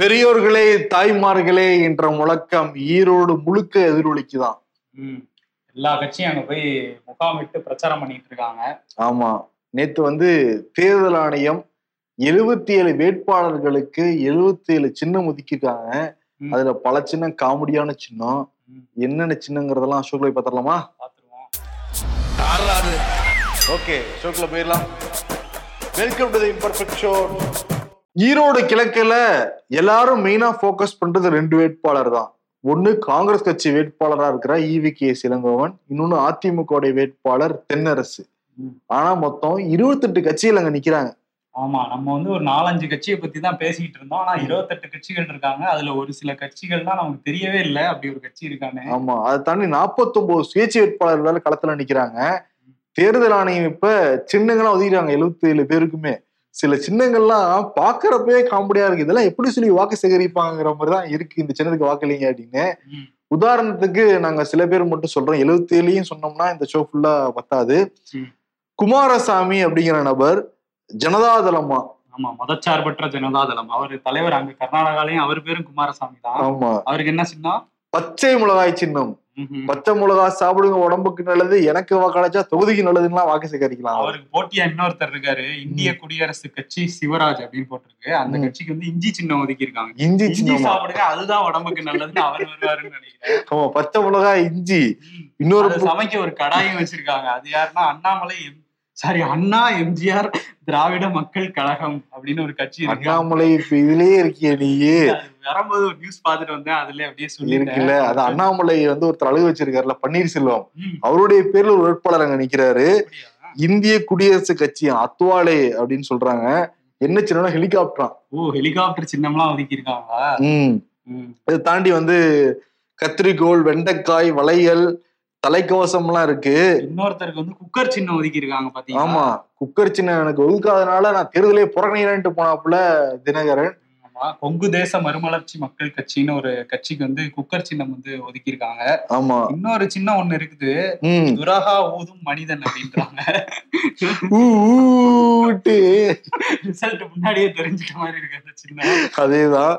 பெரியோர்களே தாய்மார்களே என்ற முழக்கம் ஈரோடு முழுக்க எதிரொலிக்குதான். எல்லா கட்சியும் அங்க போய் முகாமிட்டு பிரச்சாரம் பண்ணிட்டு இருக்காங்க. ஆமா. நேத்து வந்து தேர்தல் ஆணையம் எழுபத்தி ஏழு வேட்பாளர்களுக்கு எழுபத்தி ஏழு சின்னம் ஒதுக்கியிருக்காங்க. ம். அதுல பல சின்னம் காமெடியான சின்னம். என்னென்ன சின்னங்கிறதெல்லாம் ஷோக்ல பார்த்துடலாமா? பாத்துருவோம் ஓகே ஷோக்ல போயிடலாம். Welcome to the imperfect show Erode கிழக்குல எல்லாரும் மெயினா ஃபோக்கஸ் பண்றது ரெண்டு வேட்பாளர் தான் ஒண்ணு காங்கிரஸ் கட்சி வேட்பாளரா இருக்கிற ஈவி கே இளங்கோவன் இன்னொன்னு அதிமுக வேட்பாளர் தென்னரசு. ம். ஆனா மொத்தம் இருபத்தெட்டு கட்சிகள் அங்க நிக்கிறாங்க. ஆமா நம்ம வந்து ஒரு நாலஞ்சு கட்சியை பத்தி தான் பேசிக்கிட்டு இருந்தோம். ஆனா இருபத்தெட்டு கட்சிகள் இருக்காங்க. அதுல ஒரு சில கட்சிகள் தான் நமக்கு தெரியவே இல்லை. அப்படி ஒரு கட்சி இருக்கானே. ஆமா அதை தாண்டி 49 சுயேட்சை வேட்பாளர்கள் களத்துல நிக்கிறாங்க. தேர்தல் ஆணையம் இப்ப சின்னங்கள்லாம் ஒதுக்கிறாங்க எழுபத்தி ஏழு பேருக்குமே. சில சின்னங்கள்லாம் பாக்குறப்பவே காமெடியா இருக்கு. இதெல்லாம் எப்படி சொல்லி வாக்கு சேகரிப்பாங்கிற மாதிரி தான் இருக்கு. இந்த சின்னத்துக்கு வாக்களிங்க அப்படின்னு. ம். உதாரணத்துக்கு நாங்க சில பேர் மட்டும் சொல்றோம். எழுபத்தி ஏழையும் சொன்னோம்னா இந்த ஷோ ஃபுல்லா பத்தாது. குமாரசாமி அப்படிங்கிற நபர் ஜனதாதளமா. ஆமா மதச்சார்பற்ற ஜனதாதளம். அவர் தலைவர் அங்க கர்நாடகாலயும் அவர் பேரும் குமாரசாமி தான். ஆமா. அவருக்கு என்ன சின்னம்? பச்சை மிளகாய் சின்னம். பச்சை மிளகாய் சாப்பிடுங்க உடம்புக்கு நல்லது எனக்கு வாக்களிச்சா தொகுதிக்கு நல்லதுன்னா வாக்கு சேகரிக்கலாம். அவருக்கு போட்டியா இன்னொருத்தர் இருக்காரு இந்திய குடியரசு கட்சி சிவராஜ் அப்படின்னு போட்டிருக்கு. அந்த. கட்சிக்கு வந்து இஞ்சி சின்னம் ஒதுக்கி இருக்காங்க இஞ்சி சின்னமா? சாப்பிடுங்க அதுதான் உடம்புக்கு நல்லதுன்னு அவர் வருவாருன்னு நினைக்கிறேன். ஆமா பச்சை மிளகாய் இஞ்சி. இன்னொரு சமைக்க ஒரு கடாயும் வச்சிருக்காங்க. அது யாருன்னா அண்ணாமலை சாரி அண்ணா எம்ஜிஆர் திராவிட மக்கள் கழகம் அப்படின்னு ஒரு கட்சி அண்ணாமலை இப்ப இதுலயே இருக்கிய நீயே. வரும்போது ஒரு நியூஸ் பார்த்துட்டு வந்தேன் அதுல அப்படியே இருக்குல்ல அது அண்ணாமலை வந்து ஒருத்தர் அழகு வச்சிருக்காருல பன்னீர்செல்வம். அவருடைய பேர்ல ஒரு வேட்பாளர் அங்க நிக்கிறாரு? இந்திய குடியரசு கட்சி அத்வாலே அப்படின்னு சொல்றாங்க. என்ன சின்ன ஹெலிகாப்டரா. ஓ ஹெலிகாப்டர் சின்னம்லாம் ஒதுக்கி இருக்காங்களா உம் ம், இதை தாண்டி வந்து கத்திரிக்கோல் வெண்டைக்காய் வளையல் தலைக்கவசம் எல்லாம் இருக்கு. இன்னொருத்தருக்கு வந்து குக்கர் சின்னம் ஒதுக்கி இருக்காங்க பாத்தீங்களா? ஆமா. குக்கர் சின்ன எனக்கு ஒதுக்காதனால நான் தேர்தலே புறக்கணிக்கிறேன்ட்டு போனாப்புல தினகரன். கொங்கு தேச மறுமலர்ச்சி மக்கள் கட்சின்னு ஒரு கட்சிக்கு வந்து குக்கர் சின்னம் வந்து ஒதுக்கி இருக்காங்க ஆமா. இன்னொரு சின்னம் ஒண்ணு இருக்குது. துரகா ஊதும் மனிதன் அப்படின்றாங்க. ரிசல்ட் முன்னாடியே தெரிஞ்சுட்ட மாதிரி இருக்கு அந்த சின்னம். அதேதான்.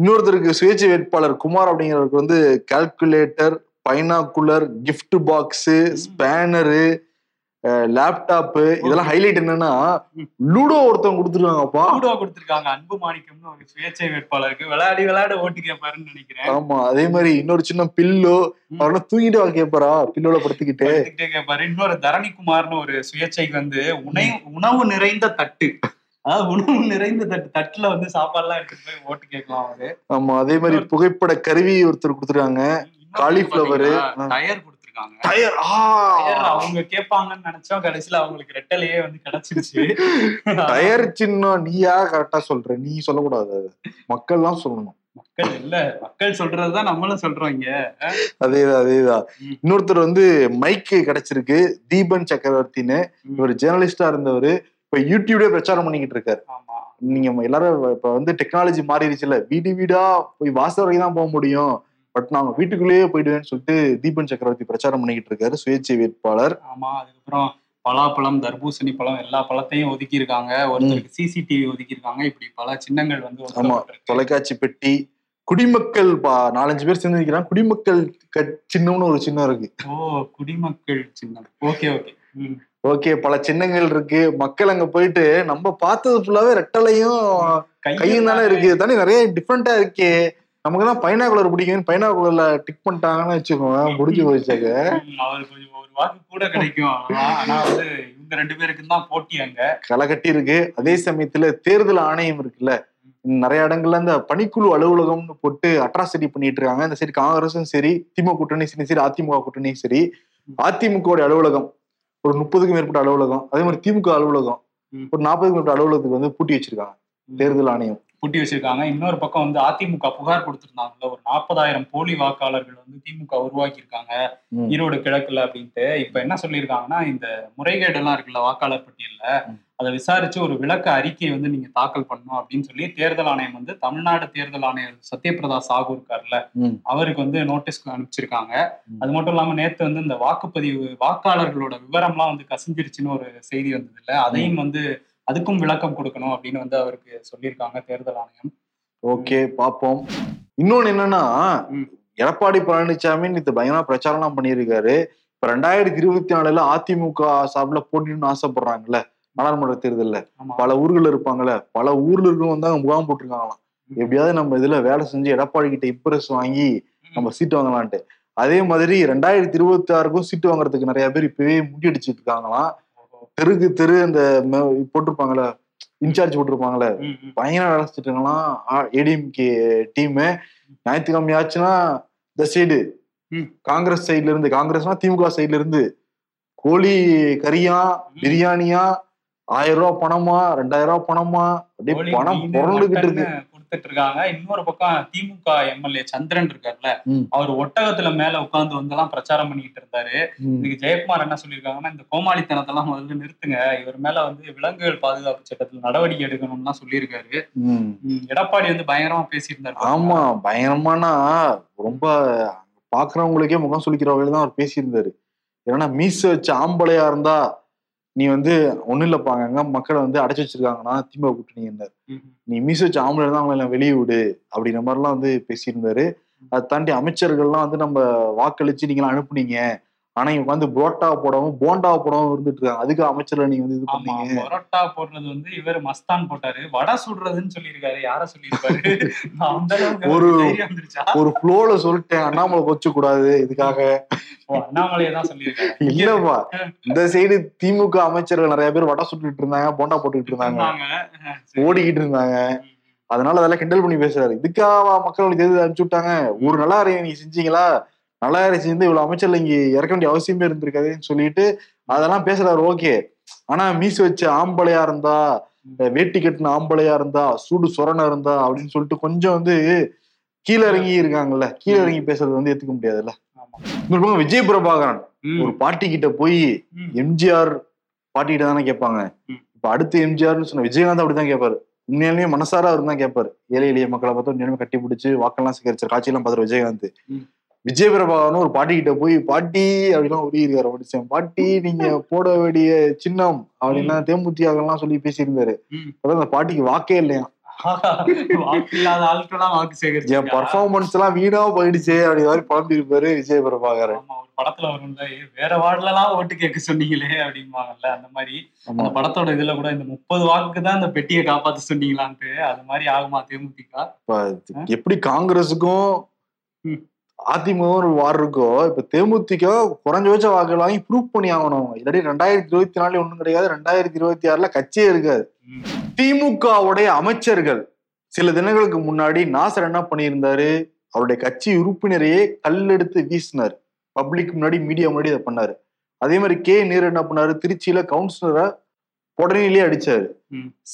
இன்னொருத்தருக்கு சுயேட்சை வேட்பாளர் குமார் அப்படிங்கிறவருக்கு வந்து calculator binocular gift box spanner laptop இதெல்லாம் ஹைலைட் என்னன்னா. லூடோ ஒருத்தவங்க கொடுத்துருக்காங்கப்பா. லூடோ கொடுத்திருக்காங்க. அன்பு மாணிக்கம்னு ஒரு சுயேட்சை வேட்பாளருக்கு. விளையாடி விளையாட ஓட்டு கேட்பாருன்னு நினைக்கிறேன். ஆமா அதே மாதிரி இன்னொரு சின்ன பில்லோ. அவரெல்லாம் தூங்கிட்டு வா கேட்பாரா பில்லோல படுத்துக்கிட்டு. கேட்பாரு இன்னொரு தரணிக்குமார்னு ஒரு சுயேட்சைக்கு வந்து உணை உணவு நிறைந்த தட்டு. அதாவது உணவு நிறைந்த தட்டு தட்டுல வந்து சாப்பாடுலாம் எடுத்துட்டு போய் ஓட்டு கேட்கலாம் அவரு. ஆமா அதே மாதிரி புகைப்பட கருவி ஒருத்தர் கொடுத்துருக்காங்க. ஆ. டயர் கொடுத்திருக்காங்க. டயர் அவங்க கேட்பாங்கன்னு நினைச்சோம். கடைசியில அவங்களுக்கு ரெட்டலையே வந்து கிடைச்சிருச்சு. டயர் சின்னம் நீயா கரெக்டா சொல்ற. நீ சொல்லக்கூடாது. அது. மக்கள் தான் சொல்லணும். மக்கள் இல்ல. மக்கள் சொல்றதுதான் நம்மளும் சொல்றோம் இங்க. அதேதான் அதேதான். இன்னொருத்தர் வந்து மைக்கு கிடைச்சிருக்கு. தீபன் சக்கரவர்த்தின்னு. இவர் ஜேர்னலிஸ்டா இருந்தவர். இப்ப யூடியூப்ல பிரச்சாரம் பண்ணிக்கிட்டு இருக்காரு. ஆமா. நீங்க எல்லாரும் இப்ப வந்து டெக்னாலஜி மாறிடுச்சுல. வீடு வீடா போய் வாசல் வரைக்கும் தான் போக முடியும். பட் நாங்க வீட்டுக்குள்ளேயே போயிடுவேன்னு சொல்லிட்டு தீபன் சக்கரவர்த்தி பிரச்சாரம் பண்ணிக்கிட்டு இருக்காரு சுயேட்சை வேட்பாளர். ஆமா அதுக்கப்புறம் பலாப்பழம் தர்பூசணி பழம் எல்லா பழத்தையும் ஒதுக்கி இருக்காங்க ஒருத்தருக்கு சிசிடிவி ஒதுக்கி இருக்காங்க இப்படி பல சின்னங்கள் வந்து ஆமா. தொலைக்காட்சி பெட்டி குடிமக்கள் பா நாலஞ்சு பேர் சேர்ந்து நிக்கிறாங்க. குடிமக்கள் சின்னம்னு ஒரு சின்னம் இருக்கு. ஓ குடிமக்கள் சின்னம். Okay okay. ஓகே பல சின்னங்கள் இருக்கு. மக்கள் அங்க போயிட்டு நம்ம பார்த்தது ஃபுல்லாவே ரெட்டலையும் கையும் தானே இருக்கு. தானே நிறைய டிஃப்ரெண்டா இருக்கே. நமக்கு தான் பைனாகுலர் பிடிக்கும் பைனாகுலர்ல டிக் பண்ணிட்டாங்கன்னு வச்சுக்கோங்க முடிஞ்சு போச்சாக்க ம், அவருக்கு கொஞ்சம் ஒரு வாக்கு கூட கிடைக்கும். ஆனா வந்து இவங்க ரெண்டு பேருக்கு தான் போட்டி அங்க. களை கட்டி இருக்கு. அதே சமயத்துல தேர்தல் ஆணையம் இருக்குல்ல நிறைய இடங்கள்ல இந்த பணிக்குழு அலுவலகம்னு போட்டு அட்ராசிட்டி பண்ணிட்டு இருக்காங்க. இந்த சரி காங்கிரஸும் சரி திமுக கூட்டணி சரி சரி அதிமுக கூட்டணியும் சரி அதிமுக அலுவலகம் ஒரு முப்பதுக்கும் மேற்பட்ட அலுவலகம் அதே மாதிரி திமுக அலுவலகம். ஒரு நாற்பதுக்கும் மேற்பட்ட அலுவலகத்துக்கு வந்து பூட்டி வச்சிருக்காங்க தேர்தல் ஆணையம். பூட்டி வச்சிருக்காங்க இன்னொரு பக்கம் வந்து அதிமுக புகார் கொடுத்திருந்தாங்கல்ல ஒரு நாற்பதாயிரம் போலி வாக்காளர்கள் வந்து திமுக உருவாக்கி இருக்காங்க ம். ஈரோடு கிழக்குல அப்படின்ட்டு இப்ப என்ன சொல்லியிருக்காங்கன்னா இந்த முறைகேடு எல்லாம் இருக்குல்ல வாக்காளர் பட்டியல்ல. அதை விசாரிச்சு ஒரு விளக்க அறிக்கையை வந்து நீங்க தாக்கல் பண்ணணும் அப்படின்னு சொல்லி தேர்தல் ஆணையம் வந்து தமிழ்நாடு தேர்தல் ஆணையர் சத்யபிரதா சாகு இருக்கார்ல ம். அவருக்கு வந்து நோட்டீஸ் அனுப்பிச்சிருக்காங்க. அது மட்டும் இல்லாம நேத்து வந்து இந்த வாக்குப்பதிவு வாக்காளர்களோட விவரம்லாம் வந்து கசிஞ்சிருச்சுன்னு ஒரு செய்தி வந்தது இல்ல அதையும் வந்து அதுக்கும் விளக்கம் கொடுக்கணும் அப்படின்னு வந்து அவருக்கு சொல்லியிருக்காங்க தேர்தல் ஆணையம். ஓகே பாப்போம் இன்னொன்னு என்னன்னா. எடப்பாடி பழனிசாமி இது பயங்கரமா பிரச்சாரம்லாம் பண்ணியிருக்காரு. இப்ப ரெண்டாயிரத்தி இருபத்தி நாலுல அதிமுக சார்பில் போட்டின்னு ஆசைப்படுறாங்கல்ல நாடாளுமன்ற தேர்தல்ல. பல ஊர்கள் இருப்பாங்கல்ல பல ஊர்ல இருக்கவங்க வந்து அங்க முகாம் போட்டிருக்காங்களாம். எப்படியாவது நம்ம இதுல வேலை செஞ்சு எடப்பாடி கிட்ட இம்ப்ரெஸ் வாங்கி நம்ம சீட்டு வாங்கலான்ட்டு. அதே மாதிரி ரெண்டாயிரத்தி இருபத்தி ஆறுக்கும் சீட்டு வாங்குறதுக்கு நிறைய பேர் இப்பவே முண்டியடிச்சிட்டு இருக்காங்களாம். தெருக்கு தெரு அந்த போட்டிருப்பாங்கல்ல இன்சார்ஜ் ம். பயங்கர வேலை செஞ்சுட்டு இருக்காங்களாம் ஏடிஎம்கே டீமு ஞாயிற்றுக்கிழமை ஆச்சுன்னா இந்த சைடு. காங்கிரஸ் சைடுல இருந்து காங்கிரஸ்னா திமுக சைடுல இருந்து கோழி கறியா பிரியாணியா ஆயிரம் ரூபாய் பணமா ரெண்டாயிரம் ரூபாய் பணமா அப்படியே பணம் புரண்டுகிட்டு இருக்கு. கொடுத்துட்டு இருக்காங்க இன்னொரு பக்கம் திமுக எம்எல்ஏ சந்திரன் இருக்காருல்ல. அவர் ஒட்டகத்துல மேல உட்கார்ந்து வந்து எல்லாம் பிரச்சாரம் பண்ணிக்கிட்டு இருந்தாரு. இதுக்கு ஜெயக்குமார் என்ன சொல்லியிருக்காங்கன்னா இந்த கோமாளித்தனத்தெல்லாம் முதல்ல நிறுத்துங்க. இவர் மேல வந்து விலங்குகள் பாதுகாப்பு சட்டத்துல நடவடிக்கை எடுக்கணும்லாம் சொல்லியிருக்காரு. எடப்பாடி வந்து பயங்கரமா பேசியிருந்தாரு. ஆமா பயங்கரமானா ரொம்ப பாக்குறவங்களுக்கே முகம் சுளிக்கிற வகையில தான் அவர் பேசியிருந்தாரு. ஏன்னா மீச வச்ச ஆம்பளையா இருந்தா நீ வந்து ஒண்ணும் இல்லப்பாங்க அங்க மக்களை வந்து அடைச்சு வச்சிருக்காங்கன்னா திமுக கூட்டணி என்ன? ம், நீ மீச வச்ச ஆம்பளை இருந்தா அவங்களை எல்லாம் வெளியே விடு அப்படிங்கிற மாதிரிலாம் வந்து பேசியிருந்தாரு. அதை தாண்டி அமைச்சர்கள்லாம் வந்து நம்ம வாக்களிச்சு நீங்களாம் அனுப்புனீங்க. ஆனா இவங்க வந்து புரோட்டா போடாம போண்டா போடாம இருந்துட்டு இருக்காங்க. அதுக்கு அமைச்சர்ல நீங்க வந்து இது பண்ணீங்க. பரோட்டா போடுறது வந்து இவர் மஸ்தான் போட்டாரு. வடை சுடுறதுன்னு சொல்லியிருக்காரு. யார சொல்லியிருக்காரு ஒரு- ஒரு ஃப்ளோல சொல்லிட்டேன். அண்ணாமலை கொச்சு கூடாது இதுக்காக இல்லப்பா இந்த சைடு திமுக அமைச்சர்கள் நிறைய பேர் வடை சுட்டுட்டு இருந்தாங்க போண்டா போட்டுக்கிட்டு இருந்தாங்க. ஓடிக்கிட்டு இருந்தாங்க. அதனால அதெல்லாம் கிண்டல் பண்ணி பேசுறாரு. இதுக்காக மக்கள் தேர்தல் அனுப்பிச்சு விட்டாங்க? ஒரு நல்லா நீங்க செஞ்சீங்களா? நல்லா செஞ்சு இவ்வளவு அமைச்சர்ல இங்க இறக்க வேண்டிய அவசியமே இருந்திருக்காதுன்னு சொல்லிட்டு அதெல்லாம் பேசுறாரு ஓகே. ஆனா மீச வச்ச ஆம்பளையா இருந்தா வேட்டி கட்டின ஆம்பளையா இருந்தா சூடு சொரண இருந்தா அப்படின்னு சொல்லிட்டு கொஞ்சம் வந்து கீழே இறங்கி இருக்காங்கல்ல கீழே இறங்கி பேசுறது வந்து ஏத்துக்க முடியாதுல்ல. இன்னொரு விஜய் பிரபாகரன் ஒரு பாட்டி கிட்ட போய் எம்ஜிஆர் பாட்டி கிட்ட தானே கேட்பாங்க. இப்ப அடுத்து எம்ஜிஆர்னு சொன்ன விஜயகாந்த் அப்படிதான் கேட்பாரு. உண்மையாலுமே மனசார அவர் தான் கேட்பாரு. ஏழை எளிய மக்களை பார்த்து உண்மையாலுமே கட்டி பிடிச்சி வாக்கெல்லாம் சேகரிச்சார் காட்சியெல்லாம் பார்த்தாரு விஜயகாந்த். விஜய் பிரபாகரன் ஒரு பாட்டி கிட்ட போய் பாட்டி அப்படிலாம் இருக்காரு படிச்சேன். பாட்டி நீங்க போட வேண்டிய சின்னம் அப்படின்னா தேமுதிகலாம் சொல்லி பேசியிருந்தாரு. அதான் அந்த பாட்டிக்கு வாக்கே இல்லையா என் பர்ஃபார்மன்ஸ் எல்லாம் வீணா போயிடுச்சே அப்படி மாதிரி புலம்பி இருப்பாரு விஜய் பிரபாகரன் படத்துல வரும்ல "ஏய், வேற வார்டுல எல்லாம் ஓட்டு கேட்க சொன்னீங்களே அப்படிம்பாங்கல்ல அந்த மாதிரி. அந்த படத்தோட இதுல கூட இந்த முப்பது வாக்குக்கு தான் இந்த பெட்டியை காப்பாத்த சொன்னீங்களான்ட்டு அது மாதிரி ஆகுமா தேமுதிக? எப்படி காங்கிரஸுக்கும். அதிமுக வார் இருக்கோ இப்ப தேமுதிக குறைஞ்சபட்ச வாக்குகள் வாங்கி ப்ரூவ் பண்ணி ஆகணும் இல்லாட்டி ரெண்டாயிரத்தி இருபத்தி நாலுல ஒண்ணும் கிடையாது ரெண்டாயிரத்தி இருபத்தி ஆறுல கட்சியே இருக்காது. திமுகவுடைய அமைச்சர்கள் சில தினங்களுக்கு முன்னாடி நாசர் என்ன பண்ணியிருந்தாரு? அவருடைய கட்சி உறுப்பினரையே கல்லெடுத்து வீசினார். பப்ளிக் முன்னாடி மீடியா முன்னாடி இதை பண்ணாரு. அதே மாதிரி கே நேரு என்ன பண்ணாரு? திருச்சியில கவுன்சிலரை உடனேலயே அடிச்சாரு.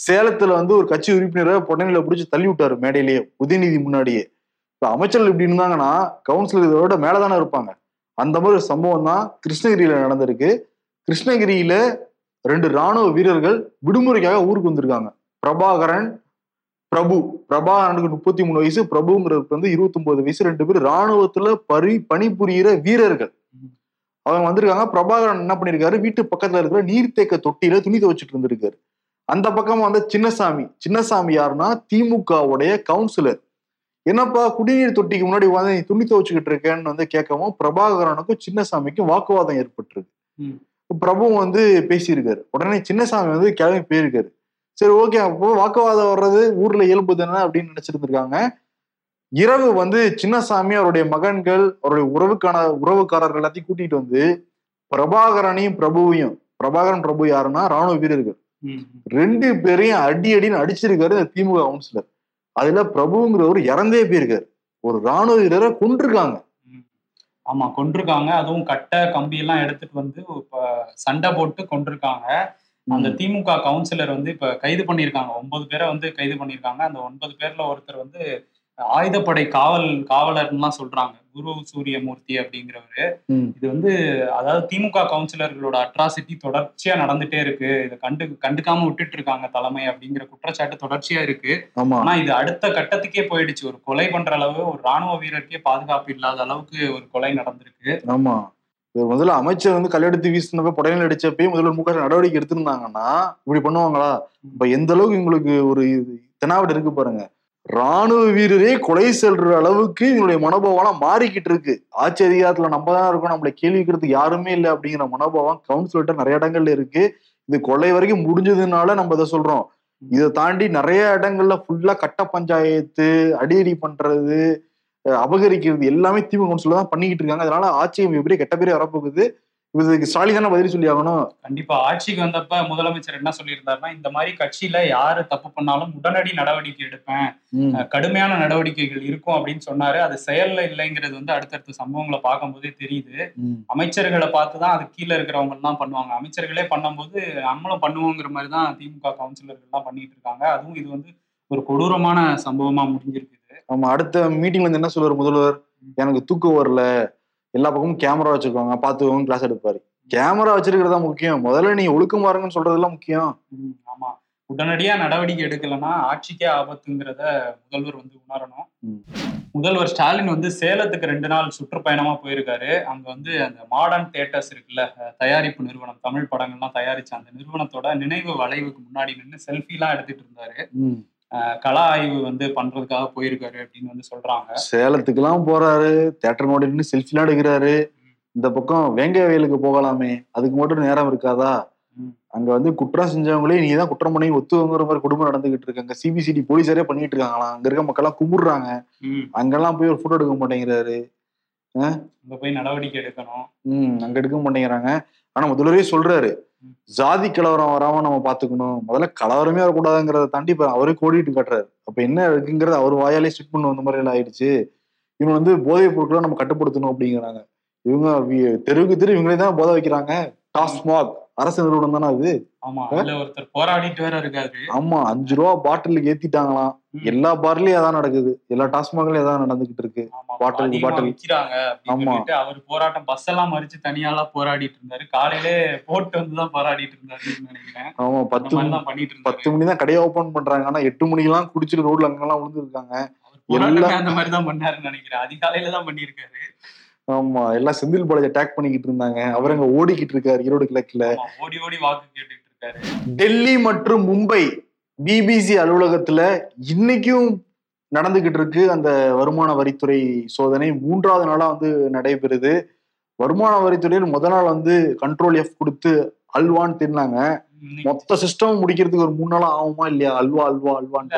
சேலத்துல வந்து ஒரு கட்சி உறுப்பினரை உடனே பிடிச்சி தள்ளி விட்டாரு மேடையிலேயே உதயநிதி முன்னாடியே. இப்போ அமைச்சர்கள் இப்படி இருந்தாங்கன்னா கவுன்சிலர் இதோட மேலதானே இருப்பாங்க. அந்த மாதிரி ஒரு சம்பவம் தான் கிருஷ்ணகிரியில நடந்திருக்கு. கிருஷ்ணகிரியில ரெண்டு ராணுவ வீரர்கள் விடுமுறைக்காக ஊருக்கு வந்திருக்காங்க. பிரபாகரன் பிரபு. பிரபாகரனுக்கு முப்பத்தி மூணு வயசு பிரபுங்கிறதுக்கு வந்து இருபத்தி வயசு. ரெண்டு பேர் ராணுவத்துல பரி பணிபுரியிற வீரர்கள். அவங்க வந்திருக்காங்க. பிரபாகரன் என்ன பண்ணிருக்காரு? வீட்டு பக்கத்துல இருக்கிற நீர்த்தேக்க தொட்டியில துணி துவச்சிட்டு இருந்திருக்காரு. அந்த பக்கமா வந்து சின்னசாமி. சின்னசாமி யாருன்னா திமுகவுடைய கவுன்சிலர் என்னப்பா குடிநீர் தொட்டிக்கு முன்னாடி உட்காந்து நீ துணி துவச்சுக்கிட்டு இருக்கேன்னு வந்து கேட்கவும் பிரபாகரனுக்கும் சின்னசாமிக்கும் வாக்குவாதம் ஏற்பட்டிருக்கு. பிரபு வந்து பேசியிருக்காரு. உடனே சின்னசாமி வந்து கிளம்பி போயிருக்காரு. சரி ஓகே அப்போ வாக்குவாதம் வர்றது ஊர்ல இயல்பு தானே அப்படின்னு நினைச்சிருந்திருக்காங்க. இரவு வந்து சின்னசாமி அவருடைய மகன்கள் அவருடைய உறவுக்கான உறவுக்காரர்கள் எல்லாத்தையும் கூட்டிட்டு வந்து பிரபாகரனையும் பிரபுவையும் பிரபாகரன் பிரபு யாருன்னா ராணுவ வீரர்கள். ரெண்டு பேரையும் அடி அடின்னு அடிச்சிருக்காரு இந்த திமுக கவுன்சிலர். அதுல பிரபுங்கிறவர் இறந்தே போயிருக்காரு. ஒரு ராணுவ வீரரை கொண்டிருக்காங்க ஆமா கொண்டிருக்காங்க அதுவும் கட்டை கம்பி எல்லாம் எடுத்துட்டு வந்து இப்ப சண்டை போட்டு கொண்டிருக்காங்க அந்த திமுக கவுன்சிலர் வந்து இப்ப கைது பண்ணியிருக்காங்க. ஒன்பது பேரை வந்து கைது பண்ணியிருக்காங்க. அந்த ஒன்பது பேர்ல ஒருத்தர் வந்து ஆயுதப்படை காவல் காவலர்லாம் சொல்றாங்க. குரு சூரியமூர்த்தி அப்படிங்கிறவரு. இது வந்து அதாவது திமுக கவுன்சிலர்களோட அட்ராசிட்டி தொடர்ச்சியா நடந்துட்டே இருக்கு. இதை கண்டு கண்டுக்காம விட்டுட்டு இருக்காங்க தலைமை அப்படிங்கிற குற்றச்சாட்டு தொடர்ச்சியா இருக்கு. ஆமா. ஆனா இது அடுத்த கட்டத்துக்கே போயிடுச்சு. ஒரு கொலை பண்ற அளவு ஒரு ராணுவ வீரருக்கே பாதுகாப்பு இல்லாத அளவுக்கு ஒரு கொலை நடந்திருக்கு. ஆமா. முதல்ல அமைச்சர் வந்து கல்லெடுத்து வீசினப்ப புடனில் அடிச்சப்பயே முதல்வர் மு க ஸ்டாலின் நடவடிக்கை எடுத்திருந்தாங்கன்னா இப்படி பண்ணுவாங்களா? இப்ப எந்த அளவுக்கு உங்களுக்கு ஒரு இது தெனாவட்டு இருக்கு பாருங்க. ராணுவ வீரரே கொலை செல்ற அளவுக்கு இவங்களுடைய மனோபாவம் மாறிக்கிட்டு இருக்கு. ஆட்சி அதிகாரத்துல நம்ம தான் இருக்கோம். நம்மளை கேள்விக்கிறதுக்கு யாருமே இல்லை அப்படிங்கிற மனோபாவம் கவுன்சிலர்கிட்ட நிறைய இடங்கள்ல இருக்கு. இது கொலை வரைக்கும் முடிஞ்சதுனால நம்ம இதை சொல்றோம். இதை தாண்டி நிறைய இடங்கள்ல ஃபுல்லா கட்ட பஞ்சாயத்து அடியடி பண்றது அபகரிக்கிறது எல்லாமே திமுக கவுன்சிலர் தான் பண்ணிக்கிட்டு இருக்காங்க. அதனால ஆட்சி எப்படி கெட்ட பேரே வரப்போகுது. இதுக்கு ஸ்டாலின் தானே பதில் சொல்லி ஆகணும் கண்டிப்பா. ஆட்சிக்கு வந்தப்ப முதலமைச்சர் என்ன சொல்லியிருந்தாருன்னா இந்த மாதிரி கட்சியில யாரு தப்பு பண்ணாலும் உடனடி நடவடிக்கை எடுப்பேன். கடுமையான நடவடிக்கைகள் இருக்கும் அப்படின்னு சொன்னாரு. அது செயல்ல இல்லைங்கிறது வந்து அடுத்தடுத்த சம்பவங்களை பார்க்கும்போதே தெரியுது. அமைச்சர்களை பார்த்து தான் அது கீழே இருக்கிறவங்க எல்லாம் பண்ணுவாங்க. அமைச்சர்களே பண்ணும்போது நம்மளும் பண்ணுவோங்கிற மாதிரி தான் திமுக கவுன்சிலர்கள் எல்லாம் பண்ணிட்டு இருக்காங்க. அதுவும் இது வந்து ஒரு கொடூரமான சம்பவமா முடிஞ்சிருக்குது. ஆமா அடுத்த மீட்டிங்ல இருந்து என்ன சொல்லுவார் முதல்வர்? எனக்கு தூக்கம் வரல. எல்லா பக்கமும் கேமரா வச்சிருக்காங்க பார்த்துக்கோங்க கிளாஸ் எடுப்பாரு. கேமரா வச்சிருக்கிறதா முக்கியம். முதல்ல நீ ஒழுக்கமா இருங்கன்னு சொல்றதெல்லாம் முக்கியம். ஆமா. உடனடியா நடவடிக்கை எடுக்கலைன்னா ஆட்சிக்கே ஆபத்துங்கிறத முதல்வர் வந்து உணரணும். முதல்வர் ஸ்டாலின் வந்து சேலத்துக்கு ரெண்டு நாள் சுற்றுப்பயணமா போயிருக்காரு. அங்க வந்து அந்த மாடர்ன் தியேட்டர்ஸ் இருக்குல்ல தயாரிப்பு நிறுவனம் தமிழ் படங்கள்லாம் தயாரிச்ச அந்த நிறுவனத்தோட நினைவு வளைவுக்கு முன்னாடி நின்று செல்ஃபி எல்லாம் எடுத்துட்டு இருந்தாரு. கள ஆய்வு வந்து பண்றதுக்காக போயிருக்காரு அப்படின்னு வந்து சொல்றாங்க. சேலத்துக்குலாம் போறாரு தேட்டர் நின்று செல்ஃபிலாம் எடுக்கிறாரு. இந்த பக்கம் வேங்க வயலுக்கு போகலாமே அதுக்கு மட்டும் நேரம் இருக்காதா. அங்க வந்து குற்றம் செஞ்சவங்களே நீ தான் குற்றம் பண்ணி ஒத்துவங்கிற மாதிரி குடும்பம் நடந்துகிட்டு இருக்காங்க சிபிசிடி போலீஸாரே பண்ணிட்டு இருக்காங்களாம் அங்க இருக்க மக்கள் எல்லாம் கும்பிடுறாங்க அங்கெல்லாம் போய் ஒரு போட்டோ எடுக்க மாட்டேங்கிறாரு. அங்க போய் நடவடிக்கை எடுக்கணும். ம் அங்க எடுக்க மாட்டேங்கிறாங்க. ஆனா முதல்வரே சொல்றாரு. ஜாதி கலவரம் வராம நம்ம பாத்துக்கணும். முதல்ல கலவரமே வரக்கூடாதுங்கிறத தாண்டி இப்ப அவரே கோடிட்டு காட்டுறாரு. அப்ப என்ன இருக்குங்கிறது அவர் வாயாலே ஸ்ட்ரிக் பண்ண வந்த மாதிரி எல்லாம் ஆயிடுச்சு. இவங்க வந்து போதைப் பொருட்களை நம்ம கட்டுப்படுத்தணும் அப்படிங்கிறாங்க. இவங்க தெருவுக்கு தெரு இவங்களே தான் போதை வைக்கிறாங்க. டாஸ்மாக் அரசு நிறுவனம் தானே அது? ஆமா ஒருத்தர் போராடிட்டு வேற இருக்காரு. ஆமா அஞ்சு ரூபா பாட்டிலுக்கு ஏத்திட்டாங்களாம். எல்லா பார்லயும் அதான் நடக்குது. எல்லா டாஸ்மாக்லயும் அதான் நடந்துகிட்டு இருக்கு. பாட்டிலுக்கு பாட்டில். அப்படின்னு ஆமா. அவர் போராட்டம் பஸ் எல்லாம் மறிச்சு தனியாலாம் போராடிட்டு இருந்தாரு. காலையிலே போட்டு வந்து தான் போராடிட்டு இருந்தாருன்னு நினைக்கிறேன். ஆமா பத்து மாதிரி தான் பண்ணிட்டு இருந்தாரு. பத்து மணி தான் கடையை ஓபன் பண்றாங்க. ஆனா எட்டு மணிக்கெல்லாம் குடிச்சிட்டு ரோட்ல அங்கெல்லாம் விழுந்துருக்காங்க. எல்லாம் அந்த மாதிரி தான் பண்ணாருன்னு நினைக்கிறேன். அதிகாலையில தான் பண்ணியிருக்காரு. ஆமா எல்லாம் செந்தில் பாலாஜி அட்டாக் பண்ணிக்கிட்டு இருந்தாங்க. அவர் அங்க ஓடிக்கிட்டு இருக்காரு ஈரோடு கிழக்குல. ஓடி ஓடி வாக்கு கேட்டுட்டு இருக்காரு. டெல்லி மற்றும் மும்பை பிபிசி அலுவலகத்துல இன்னைக்கும் நடந்துகிட்டு இருக்கு அந்த வருமான வரித்துறை சோதனை. மூன்றாவது நாளா வந்து நடைபெறுது. வருமான வரித்துறையில் முத நாள் வந்து கண்ட்ரோல் எஃப் கொடுத்து அல்வான்னு தின்னாங்க. மொத்த சிஸ்டம் முடிக்கிறதுக்கு ஒரு மூணு நாள் ஆகுமா இல்லையா? அல்வா அல்வா அல்வான்னு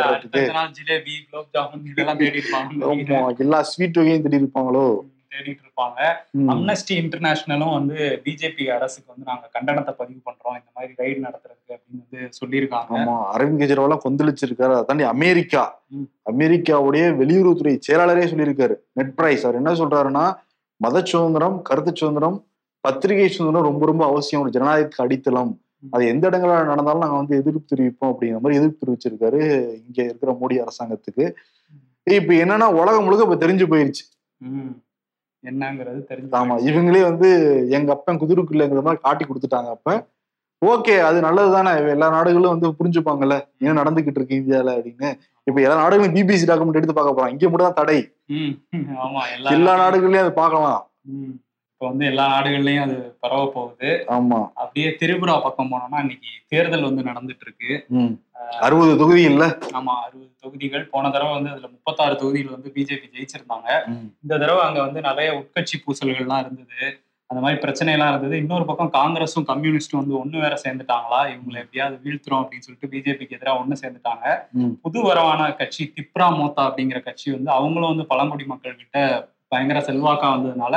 எல்லா ஸ்வீட் வகையும் திடீர் இருப்பாங்களோ தேடிட்டு இருப்பாங்க. அம்னஸ்டி இன்டர்நேஷனலும் வந்து பிஜேபி அரசுக்கு வந்து நாங்க கண்டனத்தை பதிவு பண்றோம். இந்த மாதிரி ரைடு நடத்துறதுக்கு அப்படின்னு வந்து சொல்லியிருக்காங்க. ஆமா அரவிந்த் கெஜ்ரிவால் கொந்தளிச்சிருக்காரு. அதை தாண்டி அமெரிக்கா. அமெரிக்காவுடைய வெளியுறவுத்துறை செயலாளரே சொல்லியிருக்காரு. நெட் பிரைஸ் அவர் என்ன சொல்றாருன்னா மத சுதந்திரம் கருத்து சுதந்திரம் பத்திரிகை சுதந்திரம் ரொம்ப ரொம்ப அவசியம். ஒரு ஜனநாயகத்துக்கு அடித்தளம். அது எந்த இடங்களா நடந்தாலும் நாங்க வந்து எதிர்ப்பு தெரிவிப்போம் அப்படிங்கிற மாதிரி எதிர்ப்பு தெரிவிச்சிருக்காரு இங்க இருக்கிற மோடி அரசாங்கத்துக்கு. இப்ப என்னன்னா உலகம் முழுக்க இப்ப தெரிஞ்சு போயிருச்சு. என்னங்கிறது தெரிஞ்சு ஆமா. இவங்களே வந்து எங்க அப்பன் குதிருக்குள்ளங்கிற மாதிரி காட்டி கொடுத்துட்டாங்க அப்ப. ஓகே அது நல்லது தானே எல்லா நாடுகளும் வந்து புரிஞ்சுப்பாங்கல்ல. என்ன நடந்துகிட்டு இருக்கு இந்தியால அப்படின்னு. இப்ப எல்லா நாடுகளும் பிபிசி டாக்குமெண்ட் எடுத்து பார்க்க போறாங்க இங்க மட்டும் தான் தடை எல்லா நாடுகள்லயும் அதை பார்க்கலாம். இப்ப வந்து எல்லா நாடுகள்லயும் அது பரவ போகுது. ஆமா. அப்படியே திரிபுரா பக்கம் போனோம்னா இன்னைக்கு தேர்தல் வந்து நடந்துட்டு இருக்கு. அறுபது தொகுதி இல்ல ஆமா அறுபது தொகுதிகள். போன தடவை வந்து அதுல முப்பத்தாறு தொகுதிகள் வந்து பிஜேபி ஜெயிச்சிருந்தாங்க. இந்த தடவை அங்க வந்து நிறைய உட்கட்சி பூசல்கள்லாம் இருந்தது. அந்த மாதிரி பிரச்சனை எல்லாம் இருந்தது. இன்னொரு பக்கம் காங்கிரஸும் கம்யூனிஸ்டும் வந்து ஒண்ணு வேற சேர்ந்துட்டாங்களா? இவங்களை எப்படியாவது வீழ்த்துறோம் அப்படின்னு சொல்லிட்டு பிஜேபிக்கு எதிராக ஒண்ணு சேர்ந்துட்டாங்க. புது வரவான கட்சி திப்ரா மோத்தா அப்படிங்கிற கட்சி வந்து அவங்களும் வந்து பழங்குடி மக்கள் கிட்ட பயங்கர செல்வாக்கா வந்ததுனால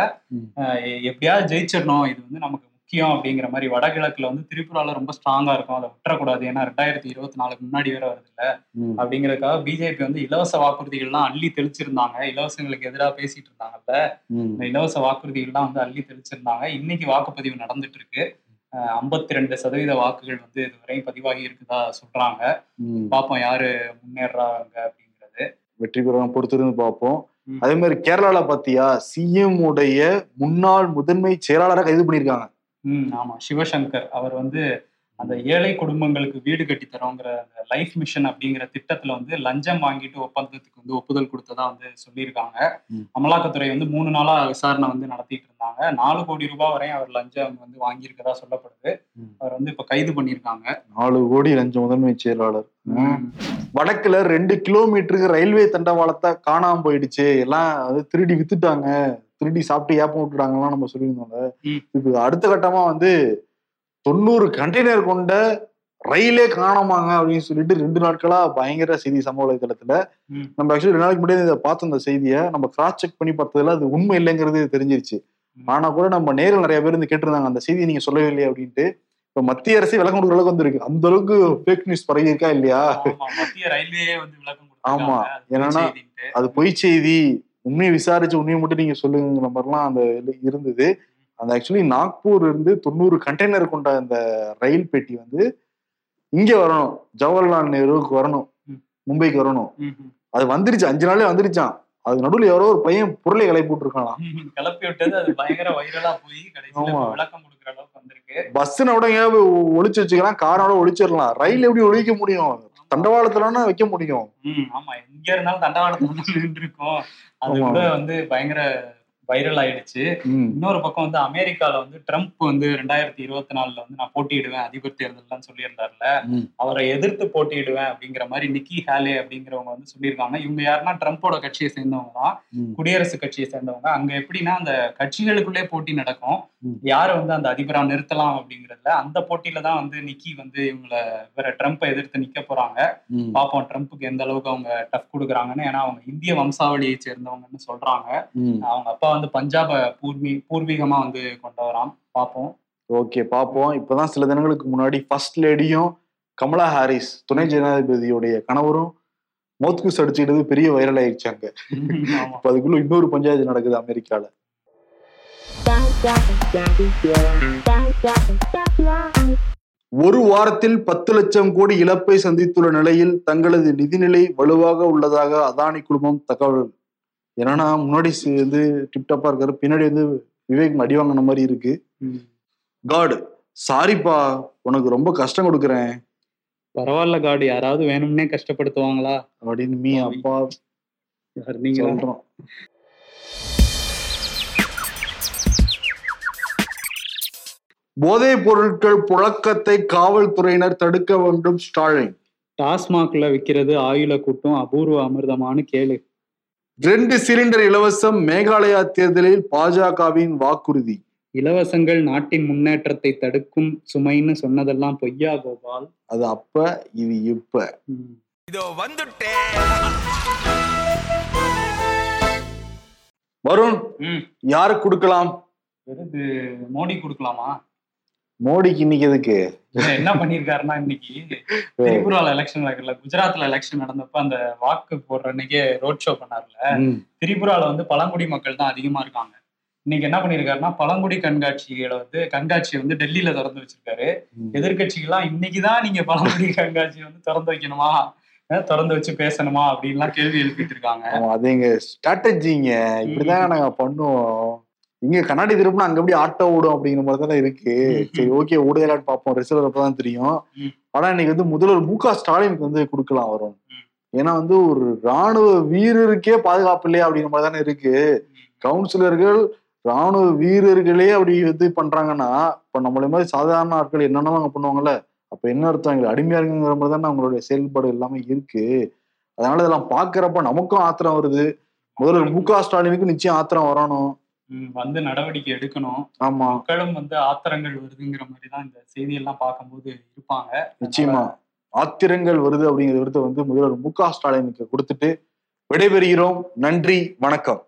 எப்படியாவது ஜெயிச்சிடணும். இது வந்து நமக்கு முக்கியம் அப்படிங்கிற மாதிரி வடகிழக்குல வந்து திரிபுரால ரொம்ப ஸ்ட்ராங்கா இருக்கும். அதை விட்டுறக்கூடாது. ஏன்னா ரெண்டாயிரத்தி இருபத்தி நாலுக்கு முன்னாடி வேற வருது இல்ல. அப்படிங்கறதுக்காக பிஜேபி வந்து இலவச வாக்குறுதிகள்லாம் அள்ளி தெளிச்சிருந்தாங்க. இலவசங்களுக்கு எதிராக பேசிட்டு இருந்தாங்கல்ல. இந்த இலவச வாக்குறுதிகள்லாம் வந்து அள்ளி தெளிச்சிருந்தாங்க. இன்னைக்கு வாக்குப்பதிவு நடந்துட்டு இருக்கு ஐம்பத்தி ரெண்டு சதவீத வாக்குகள் வந்து இதுவரை பதிவாகி இருக்குதா சொல்றாங்க. பார்ப்போம் யாரு முன்னேறாங்க அப்படிங்கிறது. வெற்றி பெறலாம் பொறுத்திருந்து பார்ப்போம். அதே மாதிரி கேரளால பாத்தியா சிஎம் உடைய முன்னாள் முதன்மை செயலாளரை கைது பண்ணிருக்காங்க ம் ஆமா. சிவசங்கர். அவர் வந்து அந்த ஏழை குடும்பங்களுக்கு வீடு கட்டி தரோங்கிற அந்த லைஃப் மிஷன் அப்படிங்கிற திட்டத்துல வந்து லஞ்சம் வாங்கிட்டு ஒப்பந்தத்துக்கு வந்து ஒப்புதல் கொடுத்ததா வந்து சொல்லியிருக்காங்க. அமலாக்கத்துறை வந்து மூணு நாளா விசாரணை வந்து நடத்திட்டு இருந்தாங்க. நாலு கோடி ரூபாய் வரையும் அவர் லஞ்சம் வந்து வாங்கியிருக்கதா சொல்லப்படுது. அவர் வந்து இப்ப கைது பண்ணியிருக்காங்க. நாலு கோடி லஞ்ச முதன்மை செயலாளர். வடக்குல ரெண்டு கிலோமீட்டருக்கு ரயில்வே தண்டவாளத்தை காணாம போயிடுச்சு. எல்லாம் அது திருடி வித்துட்டாங்க. திருடி சாப்பிட்டு ஏப்பம் விட்டுட்டாங்கலாம் நம்ம சொல்லியிருந்தோம்ல. இப்போ அடுத்த கட்டமா வந்து தொண்ணூறு கண்டெய்னர் கொண்ட ரயிலே காணாமாங்க அப்படின்னு சொல்லிட்டு ரெண்டு நாட்களா பயங்கர செய்தி சமூக வலைதளத்துல. நம்ம ஆக்சுவலி ரெண்டு நாளைக்கு முன்னாடி இதை பார்த்தோம் இந்த செய்தியை நம்ம கிராஸ் செக் பண்ணி பார்த்ததுல அது உண்மை இல்லைங்கிறது தெரிஞ்சிருச்சு. ஆனா கூட நம்ம நேரில் நிறைய பேர் வந்து கேட்டிருந்தாங்க அந்த செய்தியை நீங்க சொல்லவே இல்லையா அப்படின்ட்டு. இப்ப மத்திய அரசு விளக்கம் கொடுக்குற அளவுக்கு வந்திருக்கு. அந்த அளவுக்கு ஃபேக் நியூஸ் பரவி இருக்கா இல்லையா மத்திய ரயில்வேயே வந்து விளக்கம் ஆமா, என்னன்னா-. அது பொய் செய்தி உண்மையை விசாரிச்சு உண்மையை மட்டும் நீங்க சொல்லுங்கிற மாதிரிலாம் அந்த இருந்தது. அந்த ஆக்சுவலி நாக்பூர் இருந்து தொண்ணூறு கண்டெய்னர் கொண்ட அந்த ரயில் பெட்டி வந்து இங்க வரணும். ஜவஹர்லால் நேருவுக்கு வரணும். மும்பைக்கு வரணும். அது வந்துருச்சு. அஞ்சு நாளே வந்துருச்சான் அது நடுவுல யாரோ ஒரு பையன் பொருளை கிளப்பி போட்டுருக்கானா ம், கிளப்பி விட்டது அது பயங்கர வைரலா போய் கடைசியில விளக்கம் எங்கேயாவது ஒளிச்சு வச்சுக்கலாம்? காரோட ஒளிச்சிடலாம். ரயில் எப்படி ஒழிக்க முடியும்? தண்டவாளத்துலன்னா வைக்க முடியும். ஆமா. எங்க இருந்தாலும் தண்டவாளத்துல நின்று இருக்கோம் அது வந்து பயங்கர வைரல் ஆயிடுச்சு. இன்னொரு பக்கம் வந்து அமெரிக்கால வந்து ட்ரம்ப் வந்து ரெண்டாயிரத்தி இருபத்தி நாலுல வந்து நான் போட்டியிடுவேன் அதிபர் தேர்தல்லாம் சொல்லியிருந்தாருல. அவரை எதிர்த்து போட்டியிடுவேன் அப்படிங்கிற மாதிரி நிக்கி ஹேலே அப்படிங்கிறவங்க வந்து சொல்லியிருக்காங்க இவங்க யாருன்னா ட்ரம்ப்போட கட்சியை சேர்ந்தவங்க தான். குடியரசு கட்சியை சேர்ந்தவங்க அங்க எப்படின்னா அந்த கட்சிகளுக்குள்ளே போட்டி நடக்கும். யாரை வந்து அந்த அதிபரா நிறுத்தலாம் அப்படிங்கறதுல அந்த போட்டியில தான் வந்து நிக்கி வந்து இவங்கள வேற ட்ரம்ப்பை எதிர்த்து நிக்க போறாங்க ம். பாப்போம் ட்ரம்ப்புக்கு எந்த அளவுக்கு அவங்க டஃப் கொடுக்குறாங்கன்னு ஏன்னா அவங்க இந்திய வம்சாவளியை சேர்ந்தவங்கன்னு சொல்றாங்க. அவங்க அப்பா வந்து பஞ்சாப பூர்வீ பூர்வீகமா வந்து கொண்டவராம். பார்ப்போம். ஓகே பார்ப்போம். இப்பதான் சில தினங்களுக்கு முன்னாடி ஃபர்ஸ்ட் லேடியும் கமலா ஹாரிஸ் துணை ஜனாதிபதியுடைய கணவரும் மோத்குஸ் அடிச்சுக்கிட்டது பெரிய வைரல் ஆயிடுச்சாங்க ஆமா. இப்ப அதுக்குள்ள இன்னொரு பஞ்சாயத்து நடக்குது அமெரிக்கால. ஒரு வாரத்தில் பத்து லட்சம் கோடி இழப்பை சந்தித்துள்ள நிலையில் தங்களது நிதிநிலை வலுவாக உள்ளதாக அதானி குழுமம் தகவல். என்னன்னா முன்னாடி வந்து டிப்டாப்பா இருக்காரு பின்னாடி வந்து விவேக் அடி வாங்கின மாதிரி இருக்கு. காட் சாரிப்பா உனக்கு ரொம்ப கஷ்டம் கொடுக்குறேன். பரவாயில்ல காடு யாராவது வேணும்னே கஷ்டப்படுத்துவாங்களா? அப்படின்னு மீ அப்பா யார் நீங்களா சொல்றோம். போதைப் பொருட்கள் புழக்கத்தை காவல்துறையினர் தடுக்க வேண்டும் ஸ்டாலின். டாஸ்மாக்ல விக்கிறது ஆயுள கூட்டம் அபூர்வ அமிர்தமானு கேளு. ரெண்டு சிலிண்டர் இலவசம் மேகாலயா தேர்தலில் பாஜகவின் வாக்குறுதி. இலவசங்கள் நாட்டின் முன்னேற்றத்தை தடுக்கும் சுமைன்னு சொன்னதெல்லாம் பொய்யா கோபால்? அது அப்ப இது இப்ப. இதோ வந்துட்டேன் வருண். யாருக்கு கொடுக்கலாம்? மோடி கொடுக்கலாமா? மோடிக்கு இன்னைக்கு எதுக்கு? என்ன பண்ணிருக்காருன்னா இன்னைக்கு திரிபுரால எலெக்ஷன் நடக்கல. குஜராத்ல எலெக்ஷன் நடந்தப்ப அந்த வாக்கு போடுற அன்னைக்கே ரோட் ஷோ பண்ணார்ல. திரிபுரால வந்து பழங்குடி மக்கள் தான் அதிகமா இருக்காங்க. இன்னைக்கு என்ன பண்ணிருக்காருன்னா பழங்குடி கண்காட்சிகளை வந்து கண்காட்சியை வந்து டெல்லியில திறந்து வச்சிருக்காரு. எதிர்கட்சிகள்லாம் இன்னைக்குதான் நீங்க பழங்குடி கண்காட்சியை வந்து திறந்து வைக்கணுமா? திறந்து வச்சு பேசணுமா? அப்படின்லாம் கேள்வி எழுப்பிட்டு இருக்காங்க. அது எங்க ஸ்ட்ராட்டஜிங்க இப்படிதான் நாங்க பண்ணுவோம். இங்க கண்ணாடி திருப்பினா அங்க எப்படி ஆட்டோ ஓடும் அப்படிங்கிற மாதிரி தானே இருக்கு. சரி ஓகே ஓடுதலான்னு பார்ப்போம். ரிசல்ட் அப்பதான் தெரியும். ஆனா இன்னைக்கு வந்து முதல்வர் மு க ஸ்டாலினுக்கு வந்து கொடுக்கலாம் வரும். ஏன்னா வந்து ஒரு ராணுவ வீரருக்கே பாதுகாப்பு இல்லையா அப்படிங்கிற மாதிரி தானே இருக்கு. கவுன்சிலர்கள் ராணுவ வீரர்களே அப்படி இது பண்றாங்கன்னா இப்ப நம்மள மாதிரி சாதாரண ஆட்கள் என்னென்னமோ அங்க பண்ணுவாங்கல்ல அப்ப என்ன அர்த்தம்? எங்களுக்கு அடிமையா இருக்குங்கிற மாதிரி தானே அவங்களுடைய செயல்பாடு எல்லாமே இருக்கு. அதனால இதெல்லாம் பாக்குறப்ப நமக்கும் ஆத்திரம் வருது. முதல்வர் மு க ஸ்டாலினுக்கு நிச்சயம் ஆத்திரம் வரணும். வந்து நடவடிக்கை எடுக்கணும். ஆமா. மக்களும் வந்து ஆத்திரங்கள் வருதுங்கிற மாதிரி தான் இந்த செய்தியெல்லாம் பார்க்கும்போது இருப்பாங்க. நிச்சயமா. ஆத்திரங்கள் வருது அப்படிங்கிற விருதை வந்து முதல்வர் மு க ஸ்டாலினுக்கு கொடுத்துட்டு விடைபெறுகிறோம். நன்றி வணக்கம்.